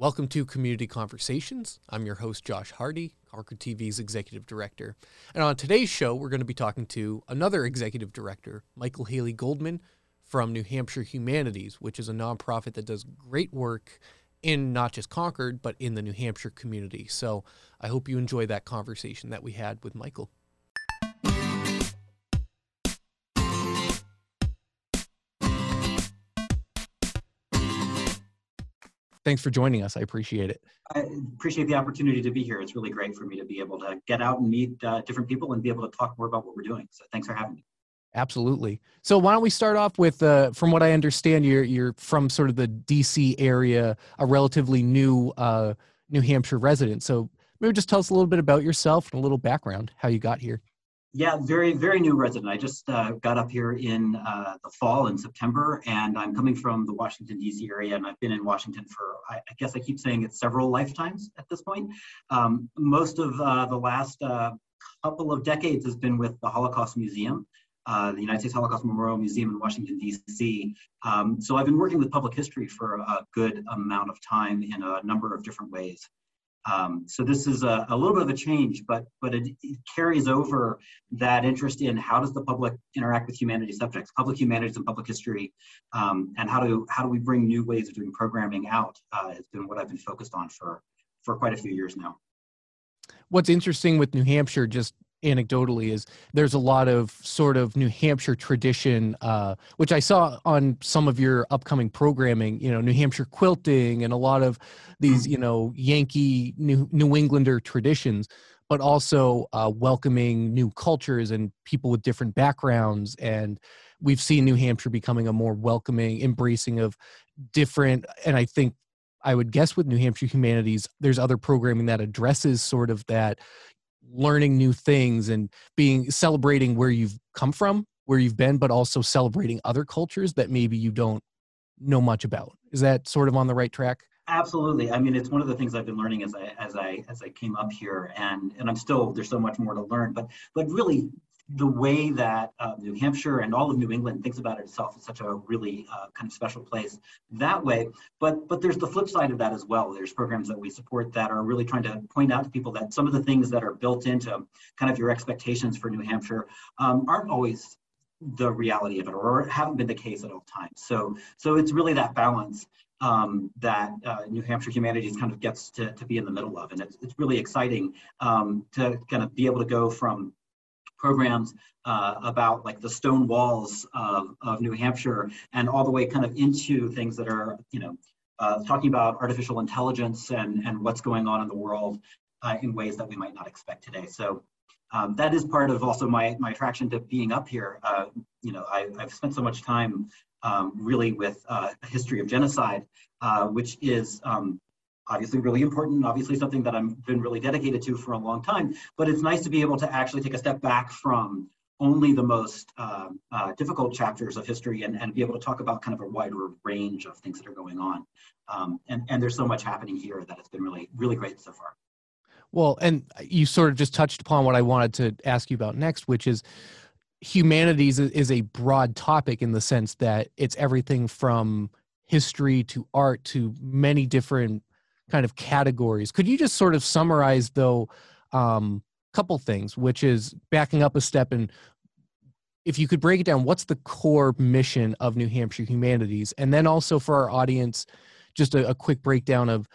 Welcome to Community Conversations. I'm your host, Josh Hardy, Concord TV's executive director. And on today's show, we're going to be talking to another executive director, Michael Haley Goldman from New Hampshire Humanities, which is a nonprofit that does great work in not just Concord, but in the New Hampshire community. So I hope you enjoy that conversation that we had with Michael. Thanks for joining us. I appreciate it. I appreciate the opportunity to be here. It's really great for me to be able to get out and meet uh, different people and be able to talk more about what we're doing. So thanks for having me. Absolutely. So why don't we start off with, uh, from what I understand, you're you're from sort of the D.C. area, a relatively new uh, New Hampshire resident. So maybe just tell us a little bit about yourself and a little background, how you got here. Yeah, very, very new resident. I just uh, got up here in uh, the fall in September, and I'm coming from the Washington, D.C. area, and I've been in Washington for, I, I guess I keep saying it's several lifetimes at this point. Um, most of uh, the last uh, couple of decades has been with the Holocaust Museum. Uh, the United States Holocaust Memorial Museum in Washington, D.C. Um, so I've been working with public history for a good amount of time in a number of different ways. Um, so this is a, a, little bit of a change, but but it, it, carries over that interest in how does the public interact with humanities subjects, public humanities and public history, um, and how do how do we bring new ways of doing programming out? Uh, has been what I've been focused on for for quite a few years now. What's interesting with New Hampshire, just anecdotally is there's a lot of sort of New Hampshire tradition, uh, which I saw on some of your upcoming programming. You know, New Hampshire quilting and a lot of these, you know, Yankee New New Englander traditions, but also uh, welcoming new cultures and people with different backgrounds. And we've seen New Hampshire becoming a more welcoming, embracing of different. And I think I would guess with New Hampshire Humanities, there's other programming that addresses sort of that, learning new things and being celebrating where you've come from where you've been but also celebrating other cultures that maybe you don't know much about. Is that sort of on the right track? Absolutely. I mean it's one of the things i've been learning as i as i as i came up here and and i'm still there's so much more to learn but but really the way that uh, New Hampshire and all of New England thinks about itself is such a really uh, kind of special place that way. But but there's the flip side of that as well. There's programs that we support that are really trying to point out to people that some of the things that are built into kind of your expectations for New Hampshire um, aren't always the reality of it or haven't been the case at all times. So so it's really that balance um, that uh, New Hampshire Humanities kind of gets to, to be in the middle of. And it's, it's really exciting um, to kind of be able to go from programs uh, about like the stone walls of, of New Hampshire and all the way kind of into things that are, you know, uh, talking about artificial intelligence and, and what's going on in the world uh, in ways that we might not expect today. So um, that is part of also my, my attraction to being up here. Uh, you know, I, have spent so much time um, really with uh, a history of genocide, uh, which is um, obviously really important, obviously something that I've been really dedicated to for a long time, but it's nice to be able to actually take a step back from only the most uh, uh, difficult chapters of history and, and be able to talk about kind of a wider range of things that are going on. Um, and, and there's so much happening here that it's been really, really great so far. Well, and you sort of just touched upon what I wanted to ask you about next, which is humanities is a broad topic in the sense that it's everything from history to art to many different kind of categories. Could you just sort of summarize though um couple things, which is backing up a step and if you could break it down, what's the core mission of New Hampshire Humanities? And then also for our audience, just a, a quick breakdown of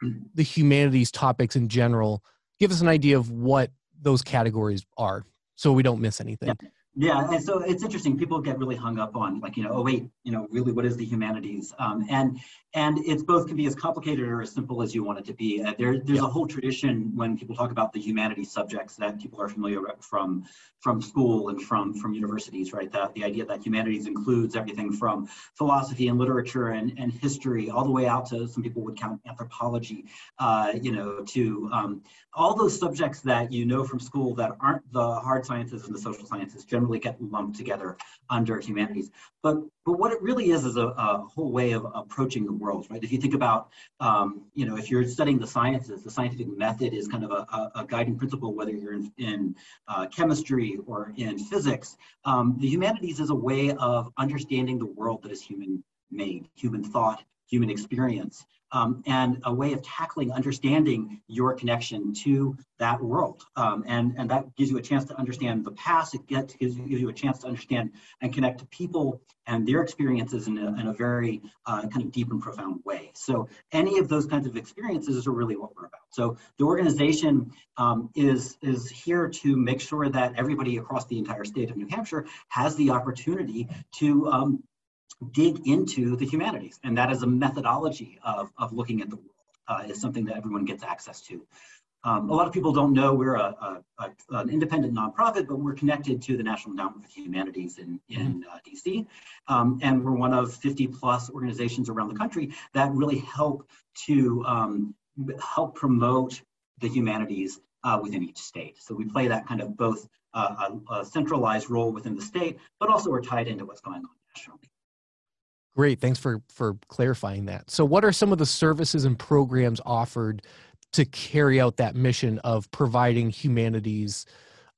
the humanities topics in general. Give us an idea of what those categories are so we don't miss anything. Yeah. Yeah, and so it's interesting. People get really hung up on like, you know, oh wait, you know, really, what is the humanities? Um, and and it's both can be as complicated or as simple as you want it to be. Uh, there, there's yeah. a whole tradition when people talk about the humanities subjects that people are familiar with from from school and from from universities, right? That the idea that humanities includes everything from philosophy and literature and, and history, all the way out to some people would count anthropology, uh, you know, to um, all those subjects that you know from school that aren't the hard sciences and the social sciences generally get lumped together under humanities. But but what it really is is a, a whole way of approaching the world, right? If you think about, um, you know, if you're studying the sciences, the scientific method is kind of a, a guiding principle, whether you're in, in uh, chemistry or in physics. Um, the humanities is a way of understanding the world that is human made, human thought, human experience. Um, and a way of tackling understanding your connection to that world. Um, and, and that gives you a chance to understand the past. It gets, gives, you, gives you a chance to understand and connect to people and their experiences in a, in a very uh, kind of deep and profound way. So any of those kinds of experiences are really what we're about. So the organization um, is, is here to make sure that everybody across the entire state of New Hampshire has the opportunity to um, dig into the humanities. And that is a methodology of, of looking at the world, uh, is something that everyone gets access to. Um, a lot of people don't know we're a, a, a, an independent nonprofit, but we're connected to the National Endowment for the Humanities in, in uh, DC. Um, and we're one of 50 plus organizations around the country that really help to um, help promote the humanities uh, within each state. So we play that kind of both uh, a, centralized role within the state, but also we're tied into what's going on nationally. Great, thanks for for clarifying that. So, what are some of the services and programs offered to carry out that mission of providing humanities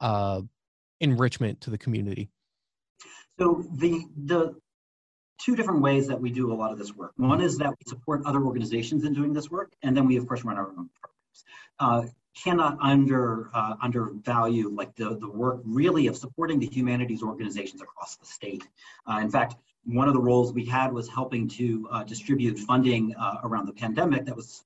uh, enrichment to the community? So, the the two different ways that we do a lot of this work. One is that we support other organizations in doing this work, and then we of course run our own programs. Uh, cannot under uh, undervalue like the the work really of supporting the humanities organizations across the state. Uh, in fact, one of the roles we had was helping to uh, distribute funding uh, around the pandemic that was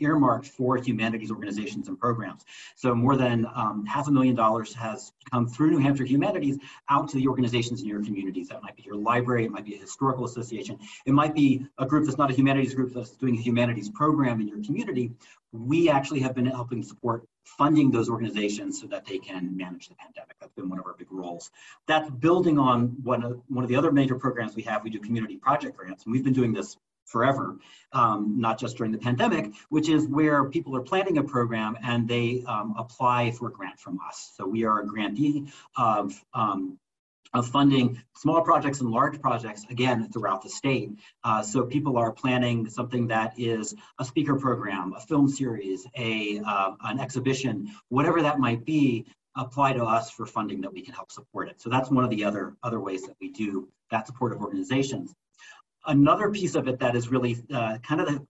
earmarked for humanities organizations and programs. So more than um, half a million dollars has come through New Hampshire Humanities out to the organizations in your communities. That might be your library, it might be a historical association, it might be a group that's not a humanities group that's doing a humanities program in your community. We actually have been helping support funding those organizations so that they can manage the pandemic. That's been one of our big roles. That's building on one of, one of the other major programs we have. We do community project grants, and we've been doing this forever, um, not just during the pandemic, which is where people are planning a program and they um, apply for a grant from us. So we are a grantee of um, of funding small projects and large projects, again, throughout the state. Uh, so people are planning something that is a speaker program, a film series, a, uh, an exhibition, whatever that might be, apply to us for funding that we can help support it. So that's one of the other, other ways that we do that support of organizations. Another piece of it that is really uh, kind of the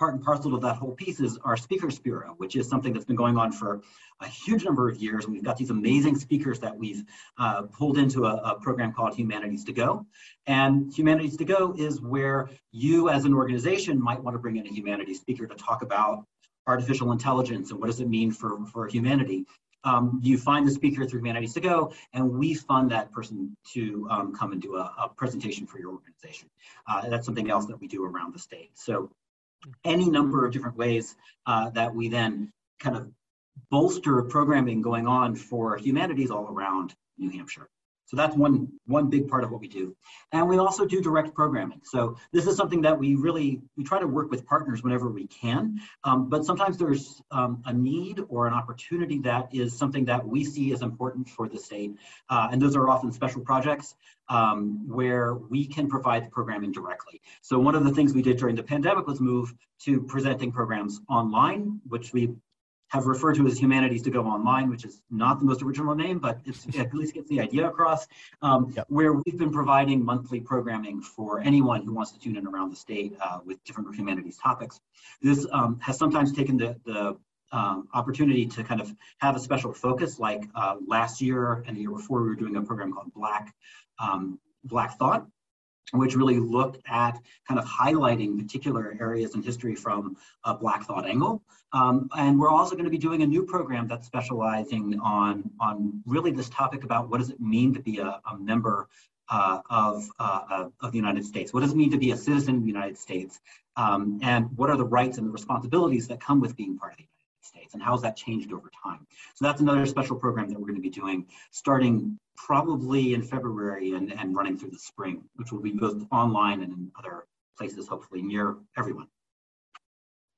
part and parcel of that whole piece is our Speakers Bureau, which is something that's been going on for a huge number of years. And we've got these amazing speakers that we've uh, pulled into a, a, program called Humanities to Go. And Humanities to Go is where you as an organization might want to bring in a humanities speaker to talk about artificial intelligence and what does it mean for, for humanity. Um, you find the speaker through Humanities to Go, and we fund that person to um, come and do a, a, presentation for your organization. Uh, that's something else that we do around the state. So any number of different ways uh, that we then kind of bolster programming going on for humanities all around New Hampshire. So that's one, one big part of what we do. And we also do direct programming. So this is something that we really, we try to work with partners whenever we can, um, but sometimes there's um, a need or an opportunity that is something that we see as important for the state. Uh, and those are often special projects um, where we can provide the programming directly. So one of the things we did during the pandemic was move to presenting programs online, which we have referred to as Humanities to Go Online, which is not the most original name, but it at least gets the idea across, um, yep. where we've been providing monthly programming for anyone who wants to tune in around the state uh, with different humanities topics. This um, has sometimes taken the, the um, opportunity to kind of have a special focus, like uh, last year and the year before, we were doing a program called Black um, Black Thought, which really looked at kind of highlighting particular areas in history from a Black Thought angle. Um, and we're also going to be doing a new program that's specializing on, on really this topic about what does it mean to be a, a member uh, of, uh, of the United States? What does it mean to be a citizen of the United States? Um, and what are the rights and the responsibilities that come with being part of the United States? And how has that changed over time? So that's another special program that we're going to be doing starting probably in February and, and running through the spring, which will be both online and in other places, hopefully near everyone.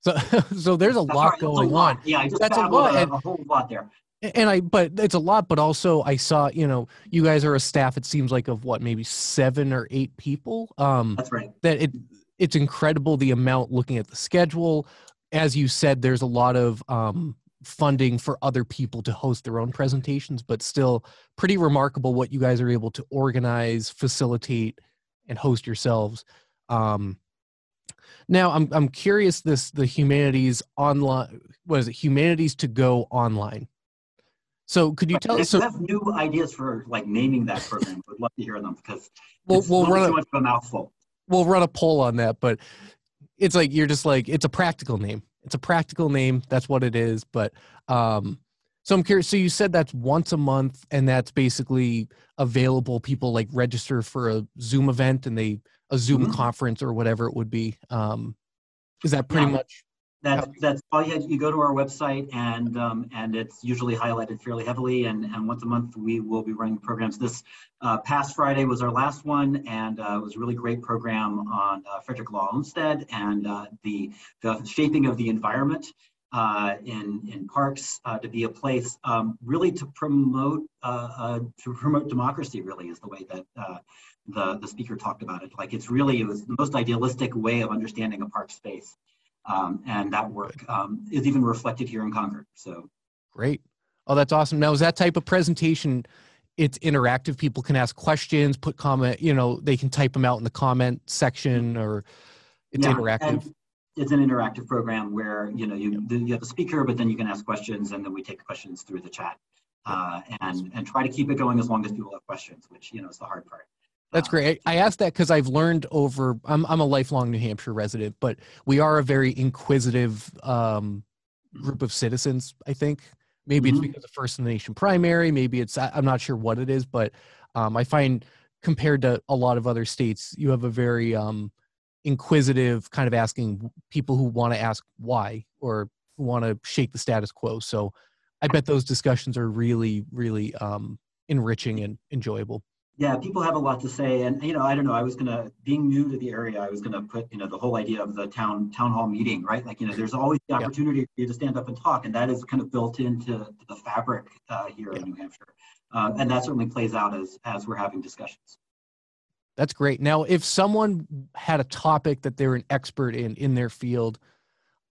So, so there's a That's lot right. going a lot. on. Yeah, I just That's a lot. A, a whole lot there. And I, but it's a lot. But also, I saw, you know, you guys are a staff. It seems like of what, maybe seven or eight people. Um, That's right. That it, it's incredible the amount. Looking at the schedule, as you said, there's a lot of um, funding for other people to host their own presentations, but still pretty remarkable what you guys are able to organize, facilitate, and host yourselves. Um, Now I'm I'm curious this the humanities online what is it humanities to go online. So could you tell us? So you have new ideas for like naming that program, would love to hear them because we'll it's we'll run too a, much of a mouthful. we'll run a poll on that, but it's like you're just like it's a practical name. It's a practical name. That's what it is. But um, so I'm curious. So you said that's once a month, and that's basically available. People like register for a Zoom event, and they a Zoom Mhm. conference or whatever it would be. Um, is that pretty Yeah. much? That's that's all you had. You go to our website and um, and it's usually highlighted fairly heavily. And and once a month we will be running programs. This uh, past Friday was our last one, and uh, it was a really great program on uh, Frederick Law Olmsted and uh, the the shaping of the environment uh, in in parks uh, to be a place um, really to promote uh, uh, to promote democracy. Really is the way that. Uh, the, the speaker talked about it like it's really it was the most idealistic way of understanding a park space um, and that work um, is even reflected here in Concord. So Great. Oh, that's awesome. Now, is that type of presentation? It's interactive. People can ask questions, put comment. You know, they can type them out in the comment section, or it's yeah, interactive. It's an interactive program where you know you you have a speaker, but then you can ask questions, and then we take questions through the chat, uh, and and try to keep it going as long as people have questions, which you know is the hard part. That's great. I asked that because I've learned over. I'm I'm a lifelong New Hampshire resident, but we are a very inquisitive um, group of citizens. I think maybe Mhm. it's because of First in the Nation primary. Maybe it's I'm not sure what it is, but um, I find compared to a lot of other states, you have a very um, inquisitive kind of asking people who want to ask why or who want to shake the status quo. So I bet those discussions are really really um, enriching and enjoyable. Yeah, people have a lot to say, and you know, I don't know. I was gonna, being new to the area, I was gonna put, you know, the whole idea of the town town hall meeting, right? Like, you know, there's always the Yeah. opportunity for you to stand up and talk, and that is kind of built into the fabric uh, here in New Hampshire, uh, and that certainly plays out as as we're having discussions. That's great. Now, if someone had a topic that they're an expert in in their field,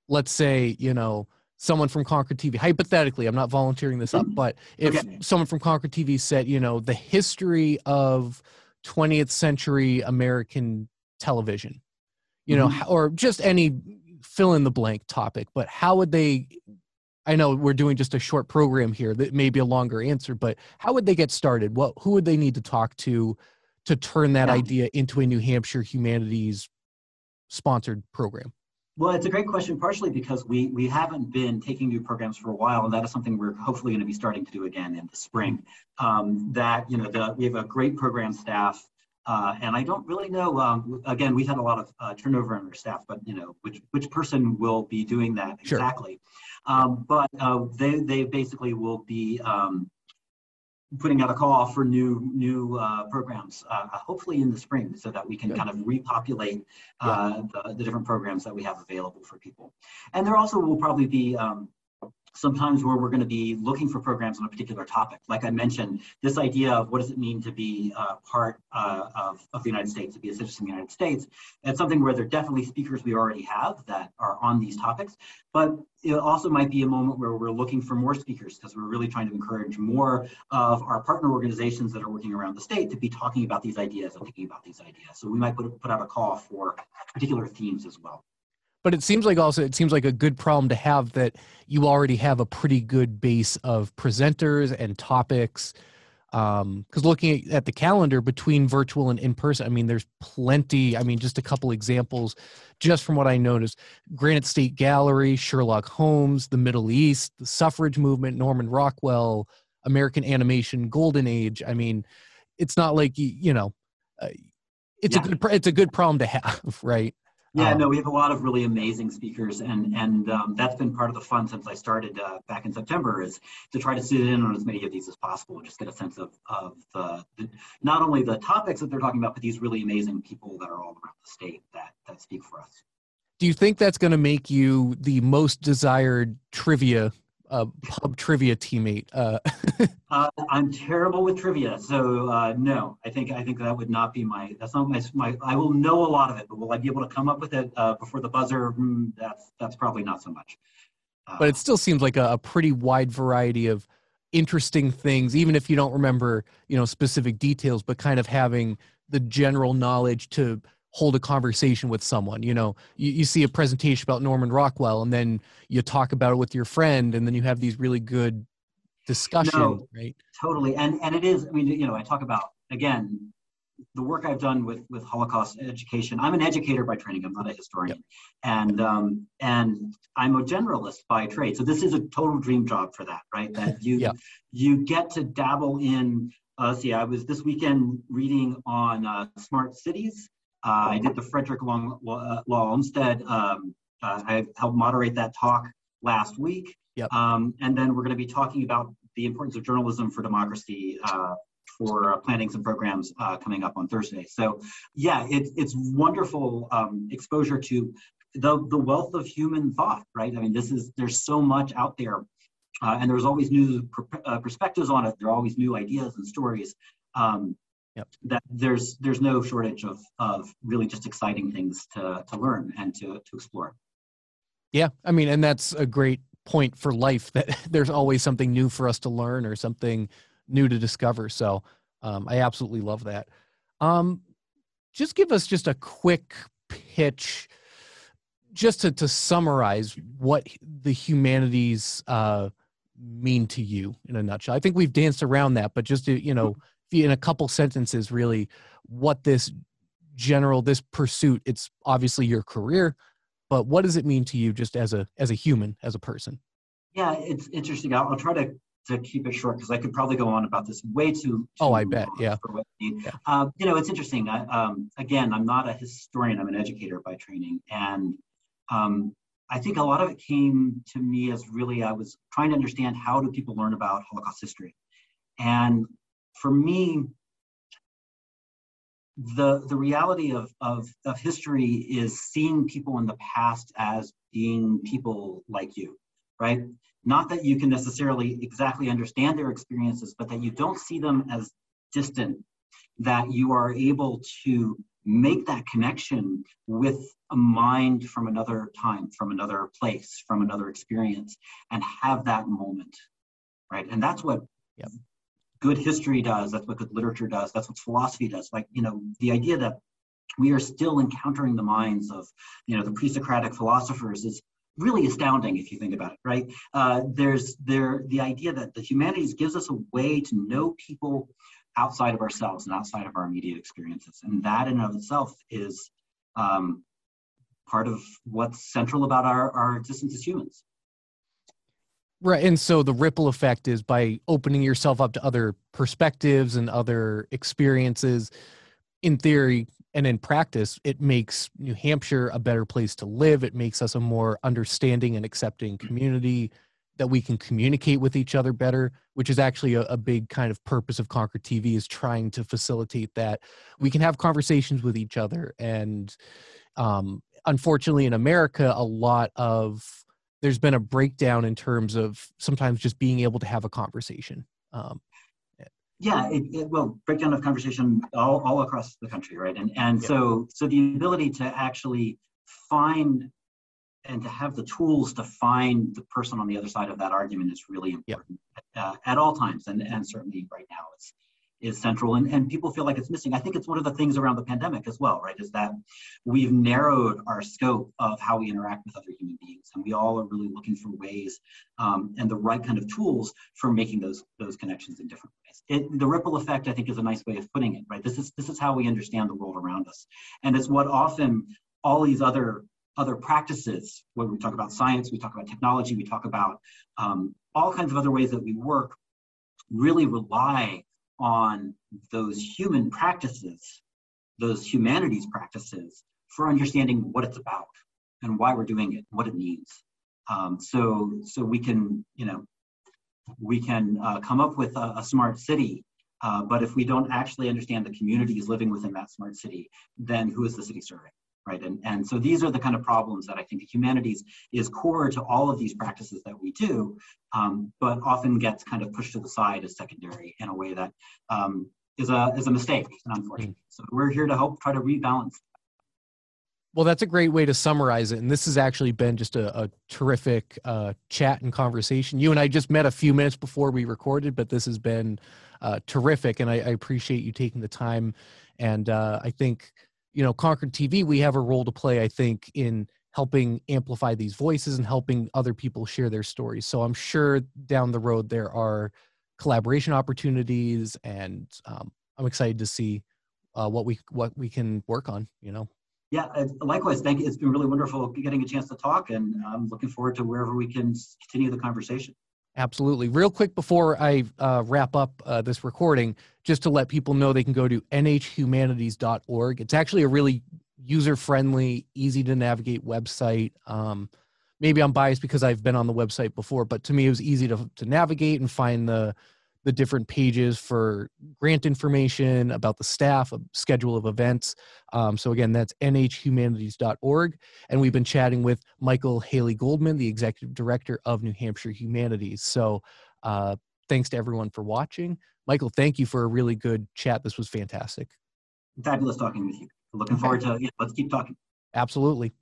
let's say, you know, someone from Concord TV, hypothetically, I'm not volunteering this up, Mhm. but if Okay. someone from Concord TV said, you know, the history of 20th century American television, you know, Mhm. how- or just any fill in the blank topic, but how would they? I know we're doing just a short program here that may be a longer answer, but how would they get started? What who would they need to talk to to turn that Yeah. idea into a New Hampshire humanities sponsored program? Well, it's a great question, partially because we we haven't been taking new programs for a while, and that is something we're hopefully going to be starting to do again in the spring. Um, that you know, the, we have a great program staff, uh, and I don't really know. Um, again, we've had a lot of uh, turnover in our staff, but you know, which which person will be doing that Sure. exactly? Um, but uh, they they basically will be. Putting out a call for new new uh, programs, uh, hopefully in the spring, so that we can Good. kind of repopulate uh, the, the different programs that we have available for people. And there also will probably be um, sometimes where we're going to be looking for programs on a particular topic. Like I mentioned, this idea of what does it mean to be uh, part uh, of, of the United States, to be a citizen of the United States, it's something where there are definitely speakers we already have that are on these topics, but it also might be a moment where we're looking for more speakers because we're really trying to encourage more of our partner organizations that are working around the state to be talking about these ideas and thinking about these ideas. So we might put, put out a call for particular themes as well. But it seems like also it seems like a good problem to have that you already have a pretty good base of presenters and topics. Because looking at, at the calendar between virtual and in person, I mean, there's plenty. I mean, just a couple examples, just from what I noticed: Granite State Gallery, Sherlock Holmes, the Middle East, the suffrage movement, Norman Rockwell, American animation, Golden Age. I mean, it's not like you, you know, uh, it's Yeah. a good it's a good problem to have, right? Yeah, Um, no, we have a lot of really amazing speakers, and and um, that's been part of the fun since I started uh, back in September is to try to sit in on as many of these as possible and just get a sense of of the, the not only the topics that they're talking about, but these really amazing people that are all around the state that that speak for us. Do you think that's going to make you the most desired trivia uh, pub trivia teammate? Uh, Uh, I'm terrible with trivia, so uh, no, I think I think that would not be my. That's not my my. I will know a lot of it, but will I be able to come up with it uh, before the buzzer? Mm, that's that's probably not so much. Uh, but it still seems like a, a pretty wide variety of interesting things, even if you don't remember, you know, specific details, but kind of having the general knowledge to hold a conversation with someone you know you, you see a presentation about norman rockwell and then you talk about it with your friend and then you have these really good discussion no, right totally and and it is i mean you know i talk about again the work I've done with with Holocaust education. I'm an educator by training. I'm not a historian, yep. and um, and I'm a generalist by trade. So this is a total dream job for that, right? That you yep. you get to dabble in. Uh, see, I was this weekend reading on uh, smart cities. Uh, I did the Frederick Law, uh, Law Olmsted. Um, uh, I helped moderate that talk last week. Yep. Um, and then we're going to be talking about the importance of journalism for democracy uh, for uh, planning some programs uh, coming up on Thursday. So yeah, it's it's wonderful um, exposure to the, the wealth of human thought, right? I mean, this is, there's so much out there uh, and there's always new uh, perspectives on it. There are always new ideas and stories. Um, yep. That there's there's no shortage of of really just exciting things to to learn and to to explore. Yeah, I mean, and that's a great point for life that there's always something new for us to learn or something new to discover. So um, I absolutely love that. Um, just give us just a quick pitch, just to, to summarize what the humanities uh, mean to you in a nutshell. I think we've danced around that, but just to, you know, in a couple sentences, really, what this general this pursuit. It's obviously your career, but what does it mean to you, just as a as a human, as a person? Yeah, it's interesting. I'll, I'll try to to keep it short because I could probably go on about this way too. too oh, I bet. Yeah. yeah. Uh, you know, it's interesting. I, um, again, I'm not a historian. I'm an educator by training, and um, I think a lot of it came to me as really I was trying to understand how do people learn about Holocaust history, and for me, the the reality of, of of history is seeing people in the past as being people like you, right? Not that you can necessarily exactly understand their experiences, but that you don't see them as distant, that you are able to make that connection with a mind from another time, from another place, from another experience, and have that moment, right? And that's what yep. Good history does. That's what good literature does. That's what philosophy does. Like, you know, the idea that we are still encountering the minds of, you know, the pre-Socratic philosophers is really astounding if you think about it, right? Uh, there's there the idea that the humanities gives us a way to know people outside of ourselves and outside of our immediate experiences, and that in and of itself is um, part of what's central about our, our existence as humans. Right. And so the ripple effect is by opening yourself up to other perspectives and other experiences, in theory, and in practice it makes new hampshire a better place to live it makes us a more understanding and accepting community that we can communicate with each other better which is actually a, a, big kind of purpose of concord tv is trying to facilitate that we can have conversations with each other and um, unfortunately in america a lot of there's been a breakdown in terms of sometimes just being able to have a conversation um, yeah, it, it will breakdown of conversation all, all across the country, right? And and yeah. so so the ability to actually find and to have the tools to find the person on the other side of that argument is really important yeah. uh, at all times, and and certainly right now it's is central and, and people feel like it's missing. I think it's one of the things around the pandemic as well, right? Is that we've narrowed our scope of how we interact with other human beings. And we all are really looking for ways um, and the right kind of tools for making those those connections in different ways. It, the ripple effect, I think, is a nice way of putting it, right? This is this is how we understand the world around us. And it's what often all these other other practices, when we talk about science, we talk about technology, we talk about um, all kinds of other ways that we work, really rely on those human practices, those humanities practices for understanding what it's about and why we're doing it, what it means. Um, so, so we can, you know, we can uh, come up with a, a smart city, uh, but if we don't actually understand the communities living within that smart city, then who is the city serving? Right? And, and so these are the kind of problems that I think the humanities is core to all of these practices that we do, um, but often gets kind of pushed to the side as secondary in a way that um, is a, is a mistake, unfortunately. Mm. So we're here to help try to rebalance. Well, that's a great way to summarize it. And this has actually been just a, a terrific uh, chat and conversation. You and I just met a few minutes before we recorded, but this has been uh, terrific. And I, I, appreciate you taking the time. And uh, I think you know, Concord TV, we have a role to play, I think, in helping amplify these voices and helping other people share their stories. So I'm sure down the road there are collaboration opportunities, and um, I'm excited to see uh, what we what we can work on. You know. Yeah, likewise. Thank you. It's been really wonderful getting a chance to talk, and I'm looking forward to wherever we can continue the conversation. Absolutely. Real quick before I uh, wrap up uh, this recording, just to let people know they can go to nhhumanities.org. It's actually a really user friendly, easy to navigate website. Um, maybe I'm biased because I've been on the website before, but to me it was easy to, to navigate and find the the different pages for grant information about the staff, a schedule of events. Um, so again, that's nhhumanities.org. And we've been chatting with Michael Haley Goldman, the executive director of New Hampshire Humanities. So uh, thanks to everyone for watching. Michael, thank you for a really good chat. This was fantastic. Fabulous talking with you. Looking forward to, yeah, let's keep talking. Absolutely.